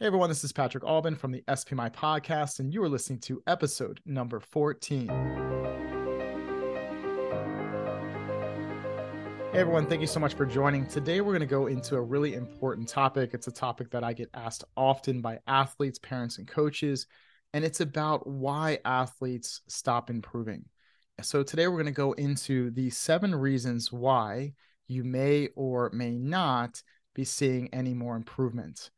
Hey everyone, this is Patrick Alban from the SPMI podcast, and you are listening to episode number 14. Hey everyone, thank you so much for joining. Today we're going to go into a really important topic. It's a topic that I get asked often by athletes, parents, and coaches, and it's about why athletes stop improving. So today we're going to go into the seven reasons why you may or may not be seeing any more improvement.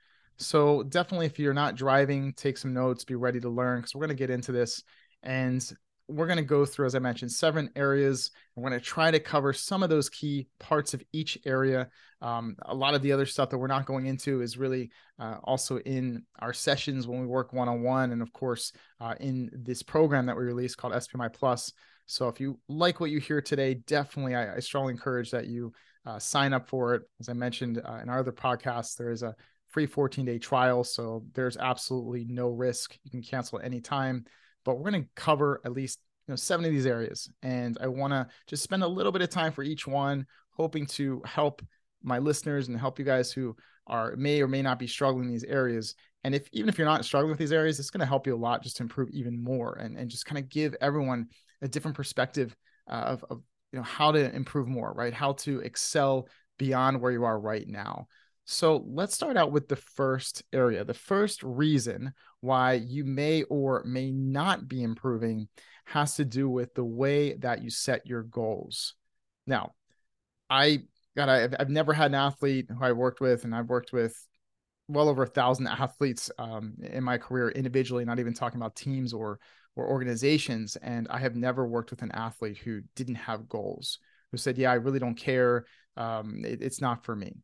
So definitely, if you're not driving, take some notes, be ready to learn because we're going to get into this. And we're going to go through, as I mentioned, seven areas. We're going to try to cover some of those key parts of each area. Um, a lot of the other stuff that we're not going into is really uh, also in our sessions when we work one on one, and of course, uh, in this program that we released called SPMI Plus. So if you like what you hear today, definitely, I, I strongly encourage that you uh, sign up for it. As I mentioned uh, in our other podcasts, there is a free 14 day trial. So there's absolutely no risk. You can cancel at any time. But we're going to cover at least you know seven of these areas, and I want to just spend a little bit of time for each one, hoping to help my listeners and help you guys who are may or may not be struggling in these areas. And if even if you're not struggling with these areas, it's going to help you a lot just to improve even more and, and just kind of give everyone a different perspective uh, of, of you know how to improve more, right? How to excel beyond where you are right now. So let's start out with the first area. The first reason why you may or may not be improving has to do with the way that you set your goals. Now, I got I've, I've never had an athlete who I worked with, and I've worked with well over a thousand athletes um, in my career individually, not even talking about teams or or organizations. And I have never worked with an athlete who didn't have goals, who said, "Yeah, I really don't care. Um, it, it's not for me."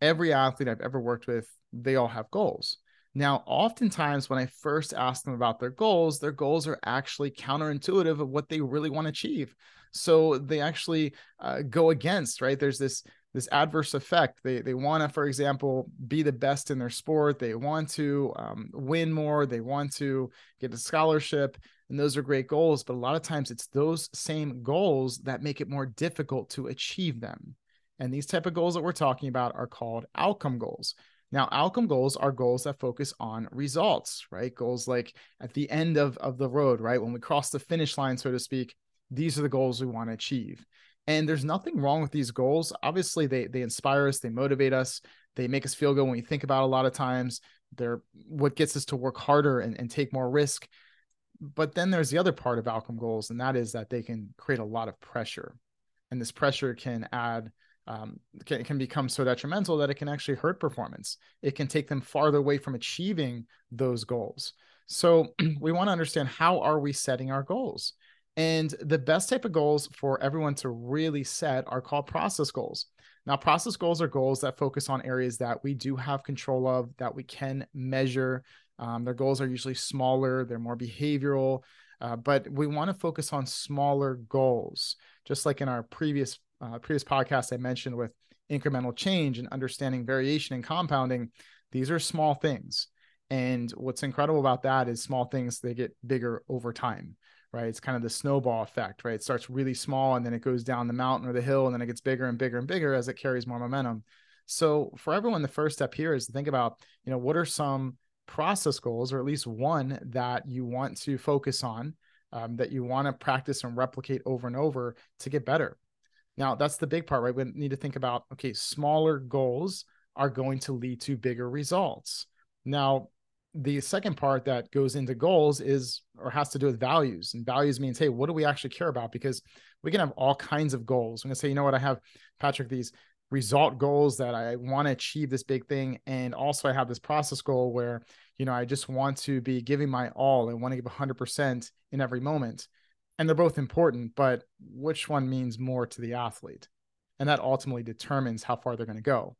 Every athlete I've ever worked with, they all have goals. Now, oftentimes when I first ask them about their goals, their goals are actually counterintuitive of what they really want to achieve. So they actually uh, go against, right? There's this this adverse effect. They they want to, for example, be the best in their sport. They want to um, win more. They want to get a scholarship, and those are great goals. But a lot of times, it's those same goals that make it more difficult to achieve them. And these type of goals that we're talking about are called outcome goals. Now, outcome goals are goals that focus on results, right? Goals like at the end of, of the road, right? When we cross the finish line, so to speak, these are the goals we want to achieve. And there's nothing wrong with these goals. Obviously, they they inspire us, they motivate us, they make us feel good when we think about a lot of times. They're what gets us to work harder and, and take more risk. But then there's the other part of outcome goals, and that is that they can create a lot of pressure. And this pressure can add um, can, can become so detrimental that it can actually hurt performance. It can take them farther away from achieving those goals. So we want to understand how are we setting our goals? And the best type of goals for everyone to really set are called process goals. Now, process goals are goals that focus on areas that we do have control of, that we can measure. Um, their goals are usually smaller, they're more behavioral, uh, but we want to focus on smaller goals. Just like in our previous uh, previous podcast I mentioned with incremental change and understanding variation and compounding, these are small things. And what's incredible about that is small things, they get bigger over time, right? It's kind of the snowball effect, right? It starts really small and then it goes down the mountain or the hill and then it gets bigger and bigger and bigger as it carries more momentum. So for everyone, the first step here is to think about, you know, what are some process goals or at least one that you want to focus on, um, that you want to practice and replicate over and over to get better. Now, that's the big part, right? We need to think about okay, smaller goals are going to lead to bigger results. Now, the second part that goes into goals is or has to do with values. And values means, hey, what do we actually care about? Because we can have all kinds of goals. I'm gonna say, you know what, I have Patrick, these result goals that I want to achieve this big thing. And also I have this process goal where, you know, I just want to be giving my all and want to give 100% in every moment and they're both important, but which one means more to the athlete? And that ultimately determines how far they're going to go.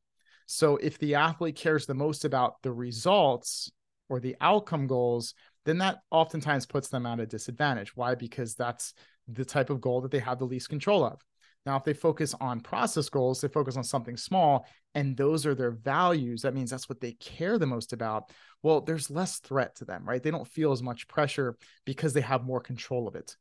So if the athlete cares the most about the results or the outcome goals, then that oftentimes puts them at a disadvantage. Why? Because that's the type of goal that they have the least control of. Now, if they focus on process goals, they focus on something small, and those are their values. That means that's what they care the most about. Well, there's less threat to them, right? They don't feel as much pressure because they have more control of it.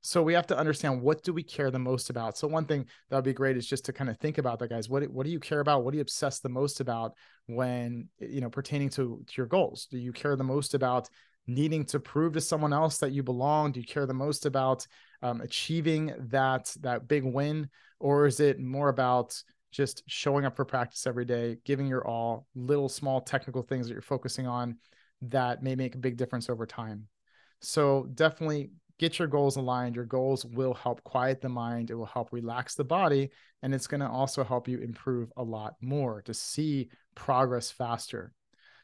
So we have to understand what do we care the most about. So one thing that would be great is just to kind of think about that, guys. What what do you care about? What do you obsess the most about when you know pertaining to, to your goals? Do you care the most about needing to prove to someone else that you belong? Do you care the most about um, achieving that that big win, or is it more about just showing up for practice every day, giving your all, little small technical things that you're focusing on that may make a big difference over time? So definitely get your goals aligned. Your goals will help quiet the mind, it will help relax the body, and it's going to also help you improve a lot more to see progress faster.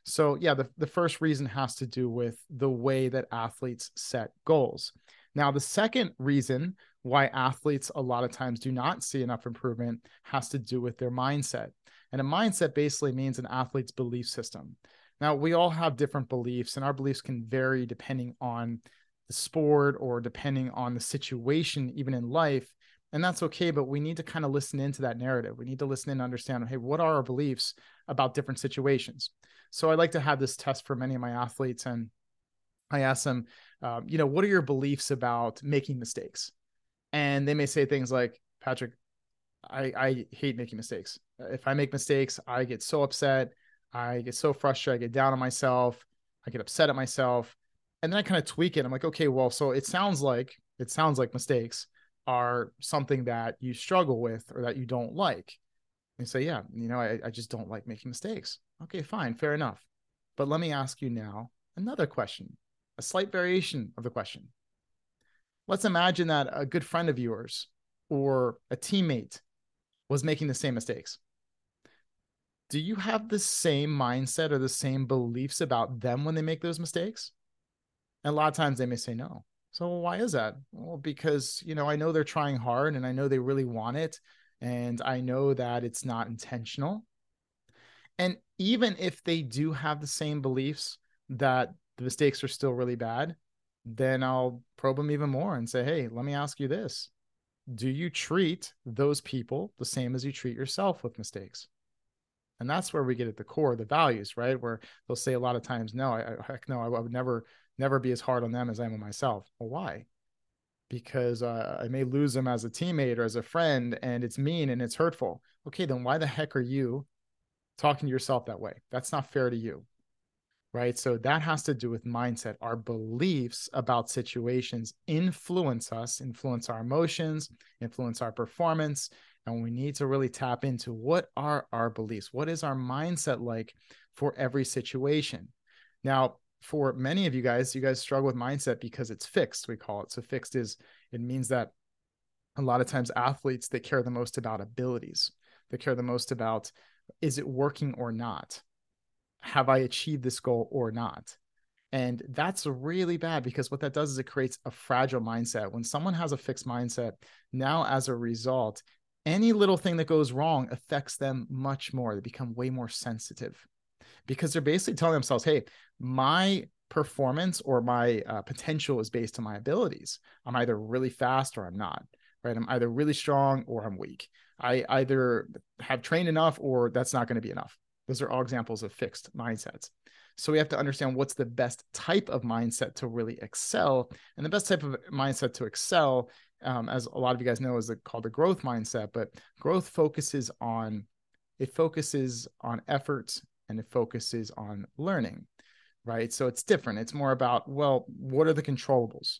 So, yeah, the, the first reason has to do with the way that athletes set goals. Now, the second reason why athletes a lot of times do not see enough improvement has to do with their mindset. And a mindset basically means an athlete's belief system. Now, we all have different beliefs, and our beliefs can vary depending on the sport or depending on the situation, even in life. And that's okay, but we need to kind of listen into that narrative. We need to listen and understand hey, what are our beliefs about different situations? So I like to have this test for many of my athletes, and I ask them, um, you know, what are your beliefs about making mistakes? And they may say things like, Patrick, I, I hate making mistakes. If I make mistakes, I get so upset. I get so frustrated. I get down on myself. I get upset at myself and then I kind of tweak it. I'm like, okay, well, so it sounds like it sounds like mistakes are something that you struggle with or that you don't like. And say, yeah, you know, I, I just don't like making mistakes. Okay, fine, fair enough. But let me ask you now another question, a slight variation of the question. Let's imagine that a good friend of yours or a teammate was making the same mistakes. Do you have the same mindset or the same beliefs about them when they make those mistakes? And a lot of times they may say no. So why is that? Well, because you know I know they're trying hard and I know they really want it, and I know that it's not intentional. And even if they do have the same beliefs that the mistakes are still really bad, then I'll probe them even more and say, hey, let me ask you this. Do you treat those people the same as you treat yourself with mistakes? And that's where we get at the core, the values, right? Where they'll say a lot of times, no, I, heck no, I would never never be as hard on them as I am on myself. Well, why? Because uh, I may lose them as a teammate or as a friend, and it's mean and it's hurtful. Okay, then why the heck are you talking to yourself that way? That's not fair to you. Right. So that has to do with mindset. Our beliefs about situations influence us, influence our emotions, influence our performance. And we need to really tap into what are our beliefs? What is our mindset like for every situation? Now, for many of you guys, you guys struggle with mindset because it's fixed, we call it. So fixed is it means that a lot of times athletes they care the most about abilities. They care the most about is it working or not? Have I achieved this goal or not? And that's really bad because what that does is it creates a fragile mindset. When someone has a fixed mindset, now as a result, any little thing that goes wrong affects them much more. They become way more sensitive because they're basically telling themselves, hey, my performance or my uh, potential is based on my abilities. I'm either really fast or I'm not, right? I'm either really strong or I'm weak. I either have trained enough or that's not going to be enough. Those are all examples of fixed mindsets. So we have to understand what's the best type of mindset to really excel. And the best type of mindset to excel, um, as a lot of you guys know, is called the growth mindset. But growth focuses on it focuses on effort and it focuses on learning, right? So it's different. It's more about, well, what are the controllables?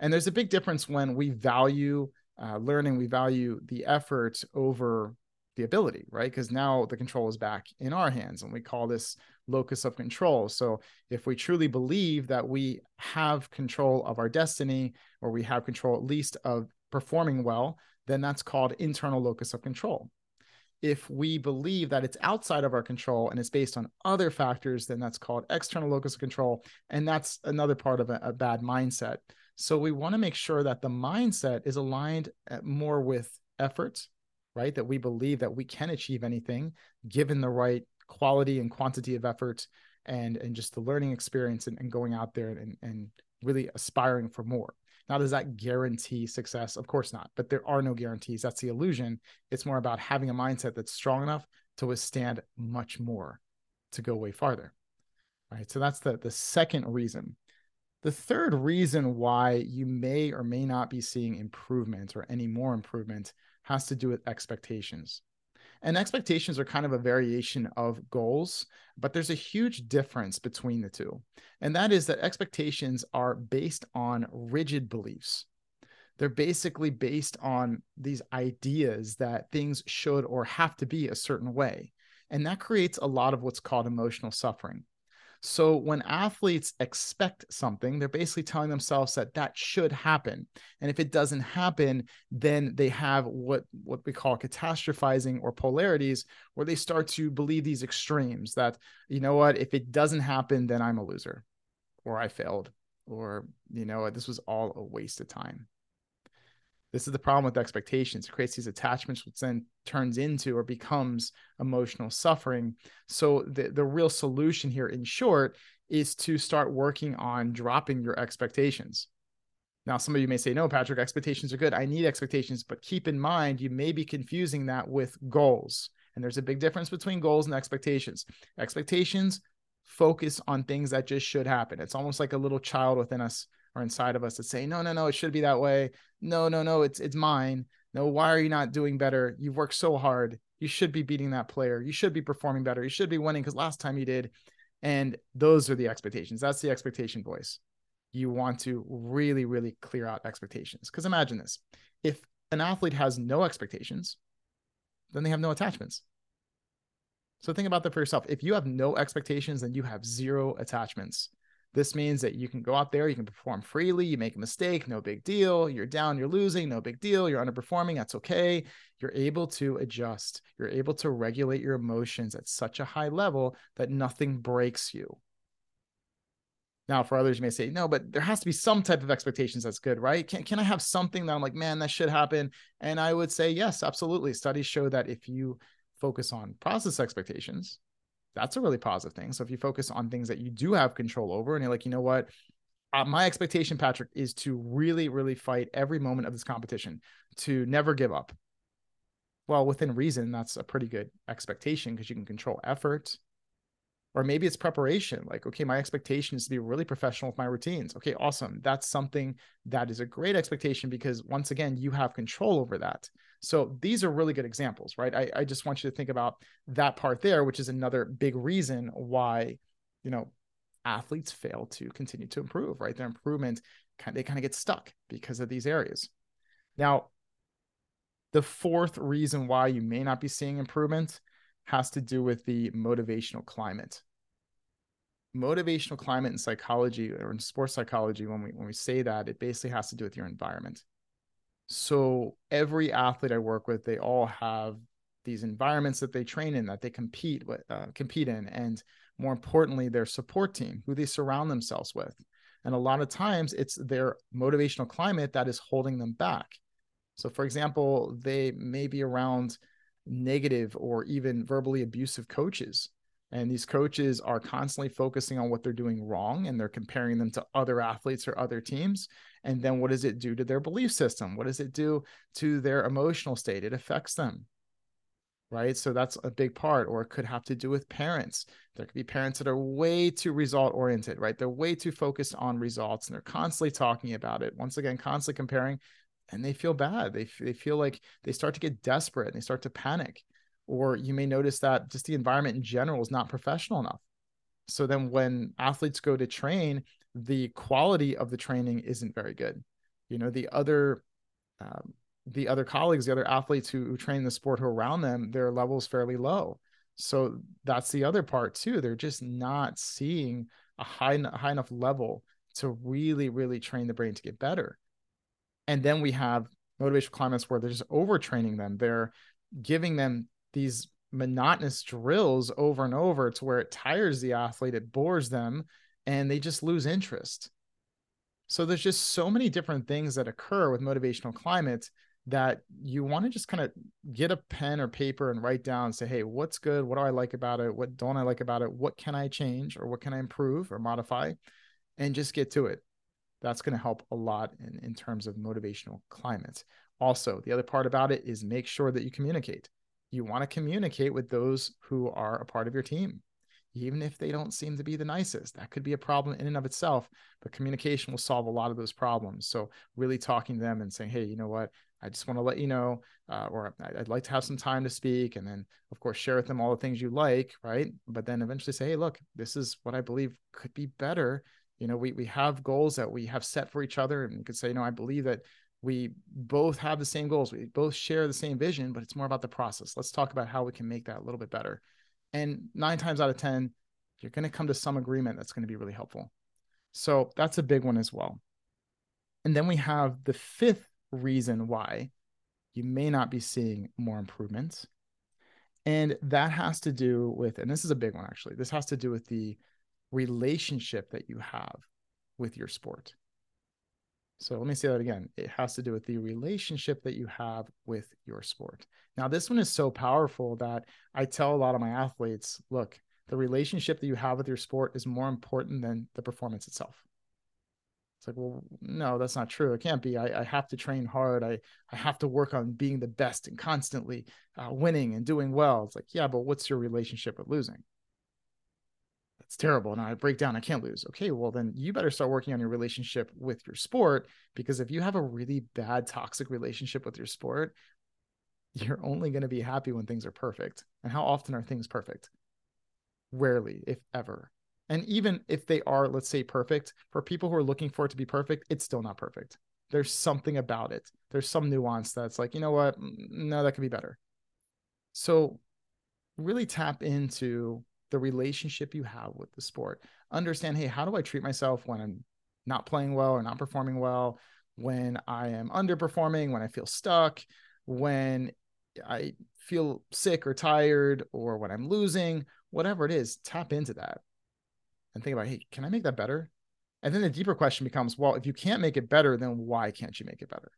And there's a big difference when we value uh, learning, we value the effort over the ability, right? Because now the control is back in our hands and we call this locus of control. So if we truly believe that we have control of our destiny or we have control at least of performing well, then that's called internal locus of control if we believe that it's outside of our control and it's based on other factors, then that's called external locus of control. And that's another part of a, a bad mindset. So we want to make sure that the mindset is aligned uh, more with effort, right? That we believe that we can achieve anything given the right quality and quantity of effort and, and just the learning experience and, and going out there and, and really aspiring for more. Now, does that guarantee success? Of course not, but there are no guarantees. That's the illusion. It's more about having a mindset that's strong enough to withstand much more, to go way farther. All right. So that's the, the second reason. The third reason why you may or may not be seeing improvement or any more improvement has to do with expectations. And expectations are kind of a variation of goals, but there's a huge difference between the two. And that is that expectations are based on rigid beliefs. They're basically based on these ideas that things should or have to be a certain way. And that creates a lot of what's called emotional suffering. So when athletes expect something, they're basically telling themselves that that should happen. And if it doesn't happen, then they have what what we call catastrophizing or polarities where they start to believe these extremes that you know what, if it doesn't happen, then I'm a loser or I failed or you know, this was all a waste of time. This is the problem with expectations. It creates these attachments, which then turns into or becomes emotional suffering. So the, the real solution here, in short, is to start working on dropping your expectations. Now, some of you may say, no, Patrick, expectations are good. I need expectations, but keep in mind, you may be confusing that with goals. And there's a big difference between goals and expectations. Expectations focus on things that just should happen. It's almost like a little child within us or inside of us that say, no, no, no, it should be that way. No, no, no, it's it's mine. No, why are you not doing better? You've worked so hard. You should be beating that player. You should be performing better. You should be winning because last time you did. And those are the expectations. That's the expectation voice. You want to really, really clear out expectations. Because imagine this if an athlete has no expectations, then they have no attachments. So think about that for yourself. If you have no expectations, then you have zero attachments. This means that you can go out there, you can perform freely, you make a mistake, no big deal. You're down, you're losing, no big deal. You're underperforming, that's okay. You're able to adjust, you're able to regulate your emotions at such a high level that nothing breaks you. Now, for others, you may say, no, but there has to be some type of expectations that's good, right? Can, can I have something that I'm like, man, that should happen? And I would say, yes, absolutely. Studies show that if you focus on process expectations, that's a really positive thing. So if you focus on things that you do have control over and you're like, you know what? Uh, my expectation, Patrick, is to really, really fight every moment of this competition, to never give up. Well, within reason, that's a pretty good expectation because you can control effort, or maybe it's preparation like okay my expectation is to be really professional with my routines okay awesome that's something that is a great expectation because once again you have control over that so these are really good examples right i, I just want you to think about that part there which is another big reason why you know athletes fail to continue to improve right their improvement they kind of get stuck because of these areas now the fourth reason why you may not be seeing improvement has to do with the motivational climate. Motivational climate in psychology or in sports psychology, when we when we say that, it basically has to do with your environment. So every athlete I work with, they all have these environments that they train in, that they compete with, uh, compete in, and more importantly, their support team, who they surround themselves with. And a lot of times, it's their motivational climate that is holding them back. So, for example, they may be around negative or even verbally abusive coaches. And these coaches are constantly focusing on what they're doing wrong and they're comparing them to other athletes or other teams. And then what does it do to their belief system? What does it do to their emotional state? It affects them. Right. So that's a big part, or it could have to do with parents. There could be parents that are way too result oriented, right? They're way too focused on results and they're constantly talking about it. Once again, constantly comparing and they feel bad. They, they feel like they start to get desperate and they start to panic. Or you may notice that just the environment in general is not professional enough. So then when athletes go to train, the quality of the training isn't very good. You know, the other um, the other colleagues, the other athletes who, who train the sport who are around them, their level's fairly low. So that's the other part too. They're just not seeing a high high enough level to really, really train the brain to get better. And then we have motivational climates where they're just overtraining them. They're giving them these monotonous drills over and over to where it tires the athlete, it bores them, and they just lose interest. So there's just so many different things that occur with motivational climate that you want to just kind of get a pen or paper and write down say, hey, what's good? What do I like about it? What don't I like about it? What can I change or what can I improve or modify? And just get to it that's going to help a lot in, in terms of motivational climate Also, the other part about it is make sure that you communicate. You want to communicate with those who are a part of your team. even if they don't seem to be the nicest. That could be a problem in and of itself, but communication will solve a lot of those problems. So, really talking to them and saying, hey, you know what? I just want to let you know, uh, or I'd like to have some time to speak. And then, of course, share with them all the things you like, right? But then eventually say, hey, look, this is what I believe could be better. You know, we, we have goals that we have set for each other. And you could say, you know, I believe that we both have the same goals. We both share the same vision, but it's more about the process. Let's talk about how we can make that a little bit better. And nine times out of 10, you're going to come to some agreement that's going to be really helpful. So that's a big one as well. And then we have the fifth reason why you may not be seeing more improvements. And that has to do with, and this is a big one actually, this has to do with the relationship that you have with your sport. So let me say that again. It has to do with the relationship that you have with your sport. Now, this one is so powerful that I tell a lot of my athletes look, the relationship that you have with your sport is more important than the performance itself. It's like, well, no, that's not true. It can't be. I, I have to train hard. I, I have to work on being the best and constantly uh, winning and doing well. It's like, yeah, but what's your relationship with losing? That's terrible. And I break down. I can't lose. Okay, well, then you better start working on your relationship with your sport because if you have a really bad, toxic relationship with your sport, you're only going to be happy when things are perfect. And how often are things perfect? Rarely, if ever. And even if they are, let's say, perfect, for people who are looking for it to be perfect, it's still not perfect. There's something about it. There's some nuance that's like, you know what? Mm, no, that could be better. So, really tap into the relationship you have with the sport. Understand, hey, how do I treat myself when I'm not playing well or not performing well? When I am underperforming, when I feel stuck, when I feel sick or tired, or when I'm losing, whatever it is, tap into that and think about, hey, can I make that better? And then the deeper question becomes, well, if you can't make it better, then why can't you make it better?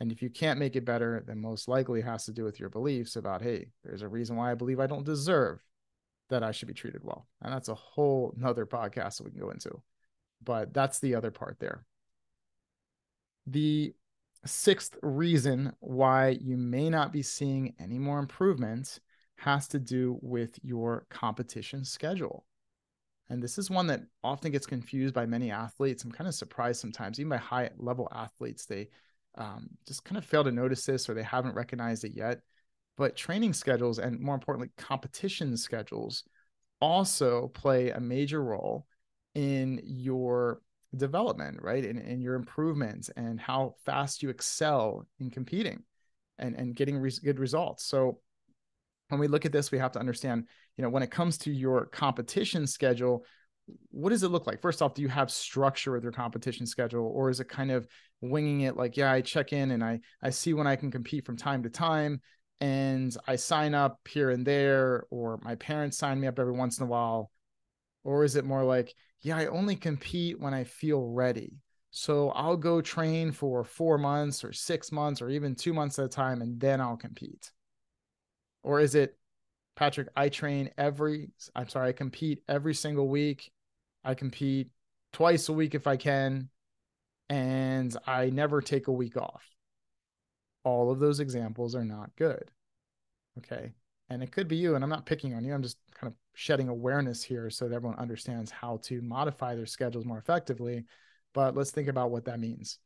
And if you can't make it better, then most likely it has to do with your beliefs about, hey, there's a reason why I believe I don't deserve that I should be treated well. And that's a whole nother podcast that we can go into. But that's the other part there. The sixth reason why you may not be seeing any more improvements has to do with your competition schedule. And this is one that often gets confused by many athletes. I'm kind of surprised sometimes, even by high level athletes, they um, just kind of fail to notice this or they haven't recognized it yet. But training schedules and more importantly, competition schedules also play a major role in your development, right? In, in your improvements and how fast you excel in competing and, and getting re- good results. So when we look at this, we have to understand, you know, when it comes to your competition schedule, what does it look like? First off, do you have structure with your competition schedule, or is it kind of winging it? Like, yeah, I check in and I I see when I can compete from time to time, and I sign up here and there, or my parents sign me up every once in a while, or is it more like, yeah, I only compete when I feel ready. So I'll go train for four months or six months or even two months at a time, and then I'll compete. Or is it, Patrick, I train every, I'm sorry, I compete every single week. I compete twice a week if I can, and I never take a week off. All of those examples are not good. Okay. And it could be you, and I'm not picking on you. I'm just kind of shedding awareness here so that everyone understands how to modify their schedules more effectively. But let's think about what that means.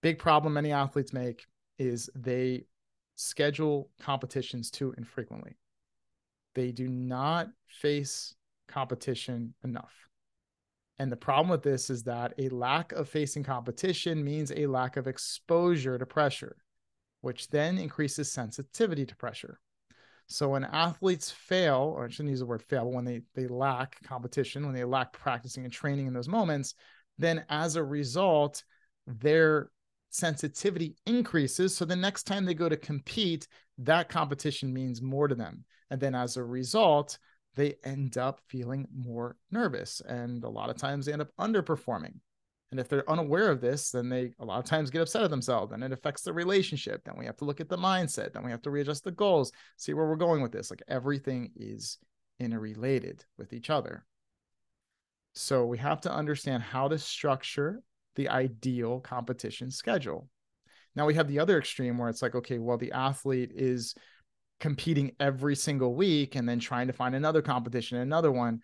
Big problem many athletes make is they schedule competitions too infrequently. They do not face competition enough. And the problem with this is that a lack of facing competition means a lack of exposure to pressure, which then increases sensitivity to pressure. So when athletes fail, or I shouldn't use the word fail, but when they, they lack competition, when they lack practicing and training in those moments, then as a result, their sensitivity increases. So the next time they go to compete, that competition means more to them. And then as a result, they end up feeling more nervous. And a lot of times they end up underperforming. And if they're unaware of this, then they a lot of times get upset at themselves and it affects the relationship. Then we have to look at the mindset. Then we have to readjust the goals, see where we're going with this. Like everything is interrelated with each other. So we have to understand how to structure the ideal competition schedule. Now we have the other extreme where it's like, okay, well, the athlete is competing every single week and then trying to find another competition, another one,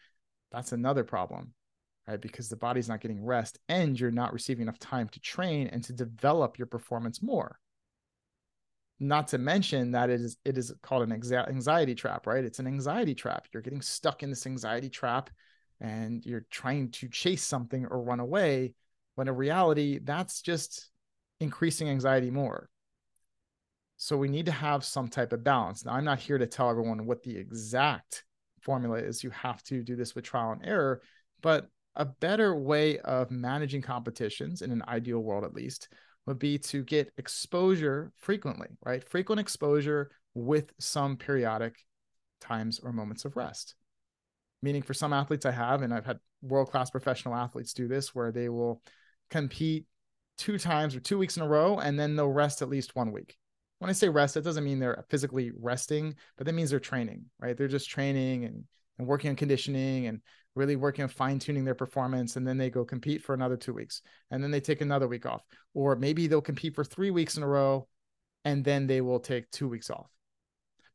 that's another problem, right? Because the body's not getting rest and you're not receiving enough time to train and to develop your performance more. Not to mention that it is it is called an anxiety trap, right? It's an anxiety trap. You're getting stuck in this anxiety trap and you're trying to chase something or run away when in reality that's just increasing anxiety more. So we need to have some type of balance. Now, I'm not here to tell everyone what the exact formula is. You have to do this with trial and error, but a better way of managing competitions in an ideal world, at least, would be to get exposure frequently, right? Frequent exposure with some periodic times or moments of rest. Meaning, for some athletes I have, and I've had world class professional athletes do this, where they will compete two times or two weeks in a row, and then they'll rest at least one week when I say rest, that doesn't mean they're physically resting, but that means they're training, right? They're just training and, and working on conditioning and really working on fine tuning their performance. And then they go compete for another two weeks and then they take another week off. Or maybe they'll compete for three weeks in a row and then they will take two weeks off.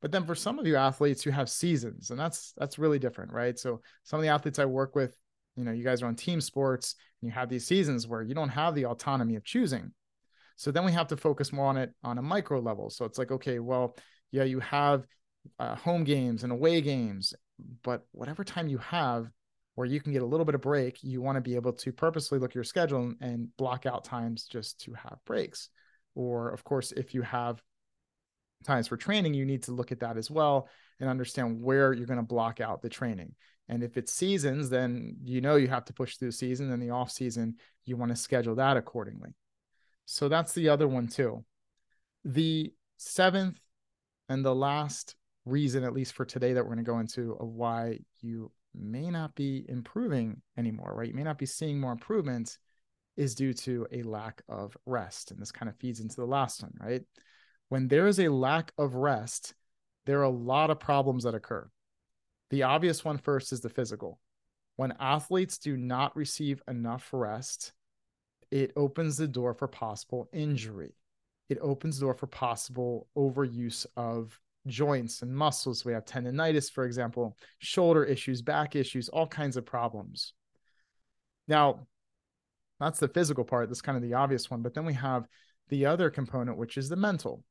But then for some of you athletes, you have seasons, and that's that's really different, right? So some of the athletes I work with, you know, you guys are on team sports, and you have these seasons where you don't have the autonomy of choosing so then we have to focus more on it on a micro level. So it's like, okay, well, yeah, you have uh, home games and away games, but whatever time you have where you can get a little bit of break, you want to be able to purposely look at your schedule and block out times just to have breaks. Or, of course, if you have times for training, you need to look at that as well and understand where you're going to block out the training. And if it's seasons, then you know you have to push through the season. And the off season, you want to schedule that accordingly. So that's the other one too. The seventh and the last reason, at least for today, that we're going to go into of why you may not be improving anymore, right? You may not be seeing more improvements is due to a lack of rest. And this kind of feeds into the last one, right? When there is a lack of rest, there are a lot of problems that occur. The obvious one first is the physical. When athletes do not receive enough rest, it opens the door for possible injury. It opens the door for possible overuse of joints and muscles. We have tendonitis, for example, shoulder issues, back issues, all kinds of problems. Now, that's the physical part. That's kind of the obvious one. But then we have the other component, which is the mental.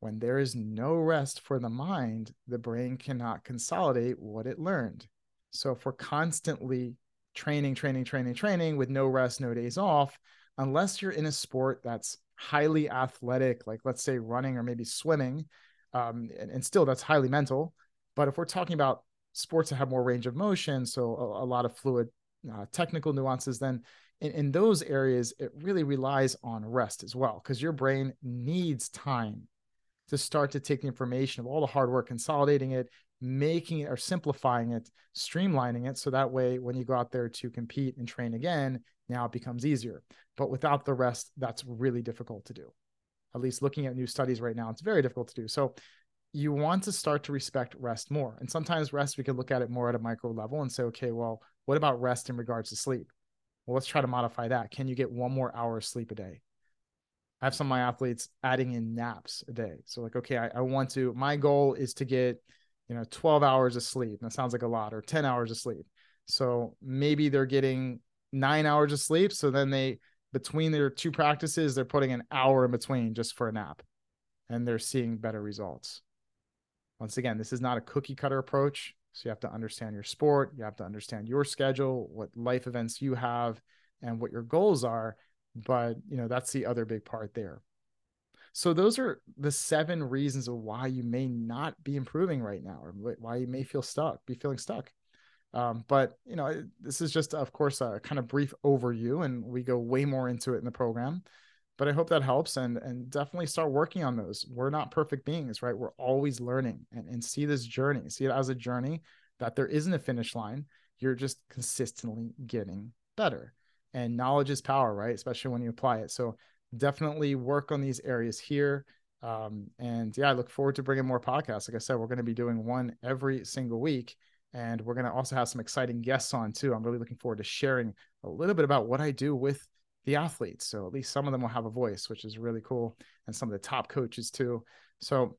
When there is no rest for the mind, the brain cannot consolidate what it learned. So if we're constantly training, training, training, training with no rest, no days off, unless you're in a sport that's highly athletic, like let's say running or maybe swimming, um, and, and, still that's highly mental. But if we're talking about sports that have more range of motion, so a, a lot of fluid uh, technical nuances, then in, in those areas, it really relies on rest as well, because your brain needs time to start to take the information of all the hard work, consolidating it, making it or simplifying it, streamlining it. So that way, when you go out there to compete and train again, now it becomes easier. But without the rest, that's really difficult to do. At least looking at new studies right now, it's very difficult to do. So you want to start to respect rest more. And sometimes rest, we could look at it more at a micro level and say, okay, well, what about rest in regards to sleep? Well, let's try to modify that. Can you get one more hour of sleep a day? I have some of my athletes adding in naps a day. So, like, okay, I, I want to, my goal is to get you know 12 hours of sleep. That sounds like a lot or 10 hours of sleep. So maybe they're getting nine hours of sleep. So then they between their two practices they're putting an hour in between just for a nap. And they're seeing better results. Once again this is not a cookie cutter approach. So you have to understand your sport. You have to understand your schedule what life events you have and what your goals are. But you know that's the other big part there so those are the seven reasons of why you may not be improving right now, or why you may feel stuck, be feeling stuck. Um, but you know, this is just, of course, a kind of brief overview, and we go way more into it in the program. But I hope that helps, and and definitely start working on those. We're not perfect beings, right? We're always learning, and and see this journey, see it as a journey that there isn't a finish line. You're just consistently getting better, and knowledge is power, right? Especially when you apply it. So definitely work on these areas here. Um, and yeah, I look forward to bringing more podcasts. Like I said, we're going to be doing one every single week. And we're going to also have some exciting guests on too. I'm really looking forward to sharing a little bit about what I do with the athletes. So at least some of them will have a voice, which is really cool. And some of the top coaches too. So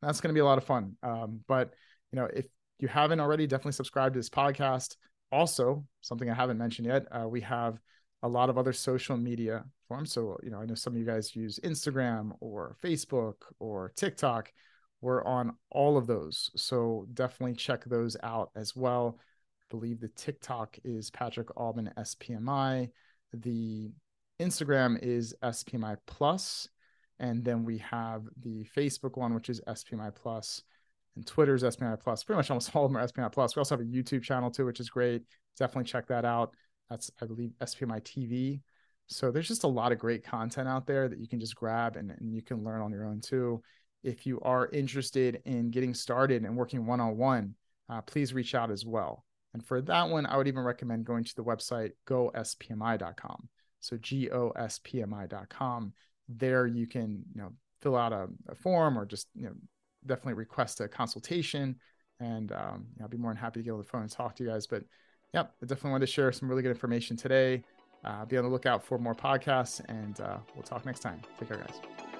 That's going to be a lot of fun. Um, but you know, if you haven't already, definitely subscribe to this podcast. Also, something I haven't mentioned yet, uh, we have a lot of other social media forms. So, you know, I know some of you guys use Instagram or Facebook or TikTok. We're on all of those. So definitely check those out as well. I believe the TikTok is Patrick Alban SPMI. The Instagram is SPMI Plus. And then we have the Facebook one, which is SPMI Plus, and Twitter's SPMI Plus. Pretty much almost all of them are SPMI Plus. We also have a YouTube channel too, which is great. Definitely check that out. That's, I believe, SPMI TV. So there's just a lot of great content out there that you can just grab and, and you can learn on your own too. If you are interested in getting started and working one on one, please reach out as well. And for that one, I would even recommend going to the website gospmi.com. So G O S P M I.com. There you can, you know, fill out a, a form or just, you know, definitely request a consultation. And um, I'll be more than happy to get on the phone and talk to you guys. But yep, I definitely wanted to share some really good information today. Uh, be on the lookout for more podcasts, and uh, we'll talk next time. Take care, guys.